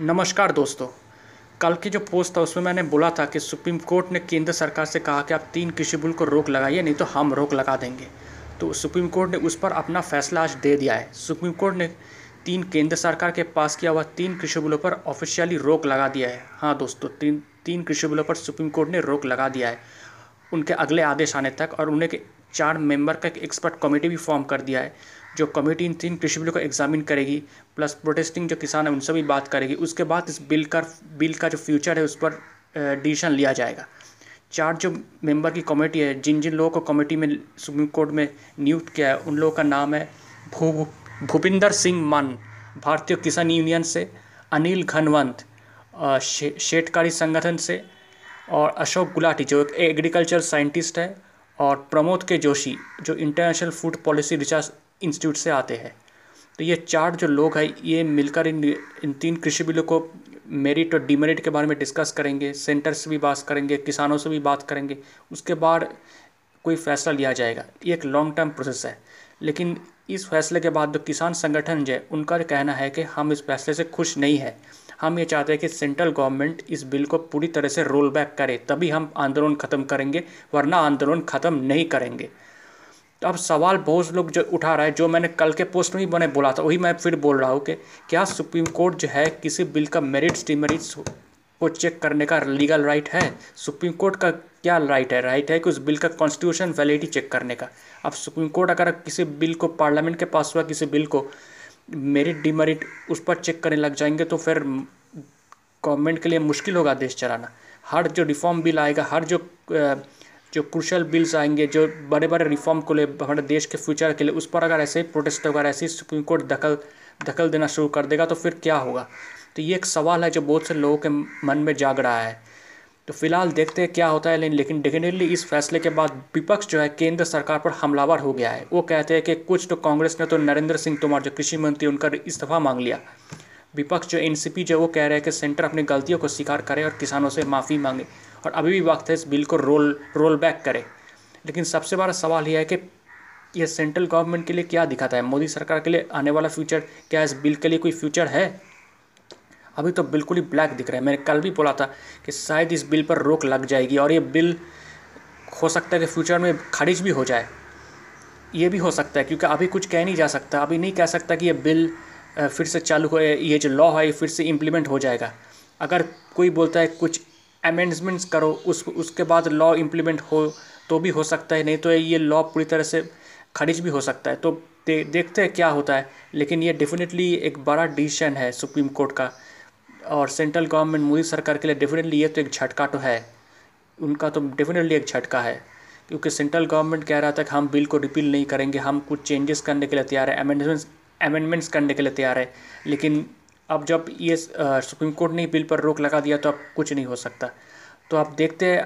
नमस्कार दोस्तों। कल की जो पोस्ट था, उसमें मैंने बोला था कि सुप्रीम कोर्ट ने केंद्र सरकार से कहा कि आप तीन कृषि बिल को रोक लगाइए, नहीं तो हम रोक लगा देंगे। तो सुप्रीम कोर्ट ने उस पर अपना फैसला आज दे दिया है। सुप्रीम कोर्ट ने तीन केंद्र सरकार के पास किया हुआ तीन कृषि बिलों पर ऑफिशियली रोक लगा दिया है। हाँ दोस्तों, तीन तीन कृषि बिलों पर सुप्रीम कोर्ट ने रोक लगा दिया है। उनके अगले आदेश आने तक और उन्हें चार मेंबर का एक एक्सपर्ट कमेटी भी फॉर्म कर दिया है। जो कमेटी इन तीन कृषि बिलों को एग्जामिन करेगी प्लस प्रोटेस्टिंग जो किसान है उनसे भी बात करेगी। उसके बाद इस बिल का बिल का जो फ्यूचर है, उस पर डिसीज़न लिया जाएगा। चार जो मेंबर की कमेटी है, जिन जिन लोगों को कमेटी में, सुप्रीम कोर्ट में नियुक्त किया है, उन लोगों का नाम है भू, भूपिंदर सिंह मान, भारतीय किसान यूनियन से, अनिल घनवंत शेटकारी संगठन से, और अशोक गुलाटी, जो एक एग्रीकल्चर साइंटिस्ट है, और प्रमोद के जोशी, जो International Food Policy Research Institute से आते हैं। तो ये चार जो लोग हैं, ये मिलकर इन इन तीन कृषि बिलों को मेरिट और डीमेरिट के बारे में डिस्कस करेंगे सेंटर से भी बात करेंगे, किसानों से भी बात करेंगे। उसके बाद कोई फैसला लिया जाएगा। ये एक लॉन्ग टर्म प्रोसेस है। लेकिन इस फैसले के बाद जो किसान संगठन जो है, उनका कहना है कि हम इस फैसले से खुश नहीं है। हम ये चाहते हैं कि सेंट्रल गवर्नमेंट इस बिल को पूरी तरह से रोल बैक करे, तभी हम आंदोलन ख़त्म करेंगे, वरना आंदोलन ख़त्म नहीं करेंगे। तो अब सवाल बहुत लोग जो उठा रहा है, जो मैंने कल के पोस्ट में भी मैंने बोला था, वही मैं फिर बोल रहा हूँ कि क्या सुप्रीम कोर्ट जो है, किसी बिल का मेरिट्स डिमेरिट्स को चेक करने का लीगल राइट है? सुप्रीम कोर्ट का क्या राइट है? राइट है कि उस बिल का कॉन्स्टिट्यूशन वैलिडिटी चेक करने का। अब सुप्रीम कोर्ट अगर किसी बिल को, पार्लियामेंट के पास हुआ किसी बिल को मेरिट डिमेरिट उस पर चेक करने लग जाएँगे तो फिर गवर्नमेंट के लिए मुश्किल होगा देश चलाना। हर जो रिफॉर्म बिल आएगा, हर जो जो क्रुशल बिल्स आएँगे, जो बड़े बड़े रिफॉर्म को ले, हमारे देश के फ्यूचर के लिए, उस पर अगर ऐसे ही प्रोटेस्ट होगा, ऐसे ही सुप्रीम कोर्ट दखल दखल देना शुरू कर देगा तो फिर क्या होगा? तो ये एक सवाल है जो बहुत से लोगों के मन में जाग रहा है। तो फ़िलहाल देखते हैं क्या होता है, लेकिन डेफिनेटली इस फैसले के बाद विपक्ष जो है, केंद्र सरकार पर हमलावर हो गया है। वो कहते हैं कि कुछ तो कांग्रेस ने तो नरेंद्र सिंह तोमर, जो कृषि मंत्री, उनका इस्तीफा मांग लिया। विपक्ष जो एनसीपी जो वो कह रहे हैं कि सेंटर अपनी गलतियों को स्वीकार करे और किसानों से माफ़ी मांगे। और अभी भी वक्त है इस बिल को रोल रोल बैक करें। लेकिन सबसे बड़ा सवाल यह है कि यह सेंट्रल गवर्नमेंट के लिए क्या दिखाता है? मोदी सरकार के लिए आने वाला फ्यूचर क्या इस बिल के लिए कोई फ्यूचर है? अभी तो बिल्कुल ही ब्लैक दिख रहा है। मैंने कल भी बोला था कि शायद इस बिल पर रोक लग जाएगी और ये बिल हो सकता है कि फ्यूचर में खारिज भी हो जाए। ये भी हो सकता है, क्योंकि अभी कुछ कह नहीं जा सकता। अभी नहीं कह सकता कि ये बिल फिर से चालू हो, ये जो लॉ है, ये फिर से इम्प्लीमेंट हो जाएगा। अगर कोई बोलता है कुछ अमेंडमेंट्स करो उस उसके बाद लॉ इम्प्लीमेंट हो तो भी हो सकता है नहीं तो ये लॉ पूरी तरह से खारिज भी हो सकता है। तो दे, देखते हैं क्या होता है लेकिन ये डेफिनेटली एक बड़ा डिसीज़न है सुप्रीम कोर्ट का। और सेंट्रल गवर्नमेंट मोदी सरकार के लिए डेफिनेटली ये तो एक झटका तो है। उनका तो डेफिनेटली एक झटका है क्योंकि सेंट्रल गवर्नमेंट कह रहा था कि हम बिल को रिपील नहीं करेंगे हम कुछ चेंजेस करने के लिए तैयार है अमेंडमेंट्स अमेंडमेंट्स करने के लिए तैयार है। लेकिन अब जब ये सुप्रीम कोर्ट ने बिल पर रोक लगा दिया तो अब कुछ नहीं हो सकता। तो आप देखते हैं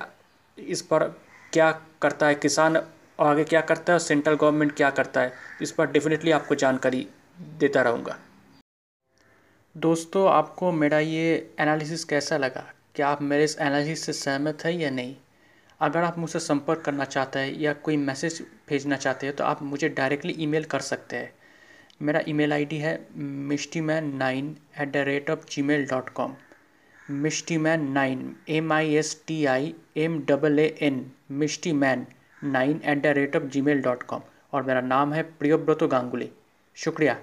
इस पर क्या करता है किसान, आगे क्या करता है और सेंट्रल गवर्नमेंट क्या करता है, इस पर डेफिनेटली आपको जानकारी देता रहूँगा। दोस्तों, आपको मेरा ये एनालिसिस कैसा लगा? क्या आप मेरे इस एनालिसिस से सहमत है या नहीं? अगर आप मुझसे संपर्क करना चाहते हैं या कोई मैसेज भेजना चाहते हैं तो आप मुझे डायरेक्टली ईमेल कर सकते हैं। मेरा ईमेल आईडी है Mishti Maan nine at the rate of G mail dot com Mishti Maan nine M I S T I M double A N Mishti Maan nine at the rate of G mail dot com और मेरा नाम है प्रियोव्रत गांगुली। शुक्रिया।